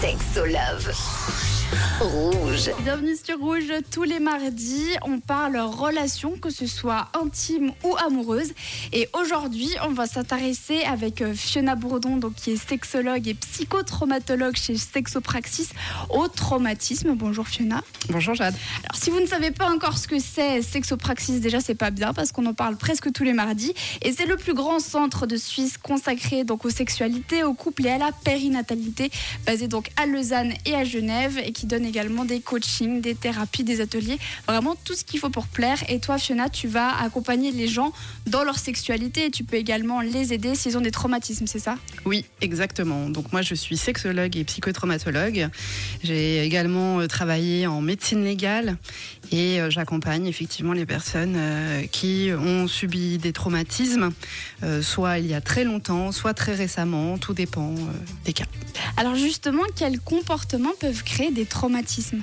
Sexolove. Rouge. Bienvenue sur Rouge. Tous les mardis, on parle relations, que ce soit intime ou amoureuse. Et aujourd'hui, on va s'intéresser avec euh, Fiona Bourdon, donc, qui est sexologue et psychotraumatologue chez Sexopraxis, au traumatisme. Bonjour Fiona. Bonjour Jade. Alors, si vous ne savez pas encore ce que c'est Sexopraxis, déjà, c'est pas bien parce qu'on en parle presque tous les mardis. Et c'est le plus grand centre de Suisse consacré donc aux sexualités, aux couples et à la périnatalité, basé donc à Lausanne et à Genève et qui donne également des coachings, des thérapies, des ateliers, vraiment tout ce qu'il faut pour plaire. Et toi, Fiona, tu vas accompagner les gens dans leur sexualité et tu peux également les aider s'ils ont des traumatismes, c'est ça? Oui, exactement. Donc moi, je suis sexologue et psychotraumatologue. J'ai également euh, travaillé en médecine légale et euh, j'accompagne effectivement les personnes euh, qui ont subi des traumatismes, euh, soit il y a très longtemps, soit très récemment, tout dépend des cas. Alors justement, quels comportements peuvent créer des traumatismes?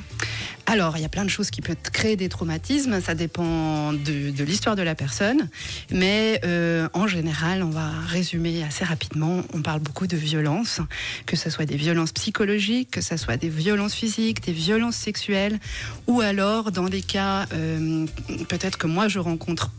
Alors, il y a plein de choses qui peuvent créer des traumatismes, ça dépend de, de l'histoire de la personne, mais euh, en général, on va résumer assez rapidement, on parle beaucoup de violences, que ce soit des violences psychologiques, que ce soit des violences physiques, des violences sexuelles, ou alors dans des cas euh, peut-être que moi je rencontre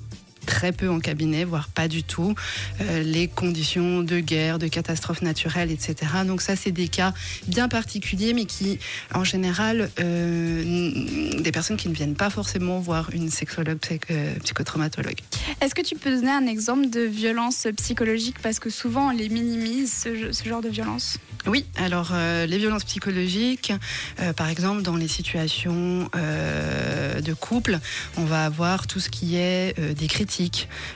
très peu en cabinet, voire pas du tout, euh, les conditions de guerre, de catastrophes naturelles, etc. Donc ça, c'est des cas bien particuliers, mais qui, en général, euh, des personnes qui ne viennent pas forcément voir une sexologue, psych- euh, psychotraumatologue. Est-ce que tu peux donner un exemple de violence psychologique? Parce que souvent, on les minimise, ce, ce genre de violence. Oui, alors les violences psychologiques, par exemple dans les situations de couple, on va avoir tout ce qui est des critiques.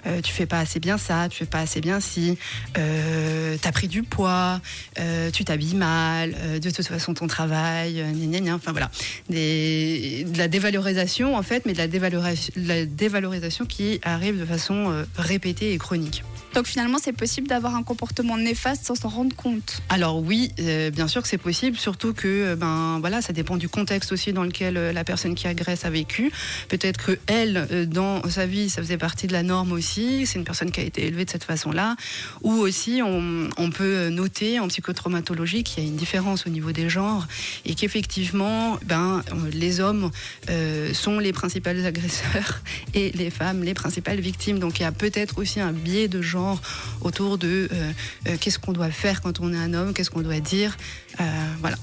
Euh, tu fais pas assez bien ça, tu fais pas assez bien ci, euh, t'as pris du poids, euh, tu t'habilles mal, euh, de toute façon ton travail, gna, gna, enfin voilà, des, de la dévalorisation en fait, mais de la dévalorisation, la dévalorisation qui arrive de façon répétée et chronique. Donc finalement, c'est possible d'avoir un comportement néfaste sans s'en rendre compte. Alors oui, euh, bien sûr que c'est possible, surtout que euh, ben voilà, ça dépend du contexte aussi dans lequel euh, la personne qui agresse a vécu. Peut-être que elle, dans sa vie, ça faisait partie de la norme aussi. C'est une personne qui a été élevée de cette façon-là. Ou aussi, on, on peut noter en psychotraumatologie qu'il y a une différence au niveau des genres et qu'effectivement, ben les hommes sont les principaux agresseurs et les femmes les principales victimes. Donc il y a peut-être aussi un biais de genre autour de euh, euh, qu'est-ce qu'on doit faire quand on est un homme, qu'est-ce qu'on doit dire. Euh, voilà.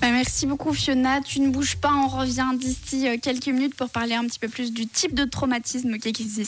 Bah, merci beaucoup Fiona. Tu ne bouges pas, on revient d'ici quelques minutes pour parler un petit peu plus du type de traumatisme qui existe.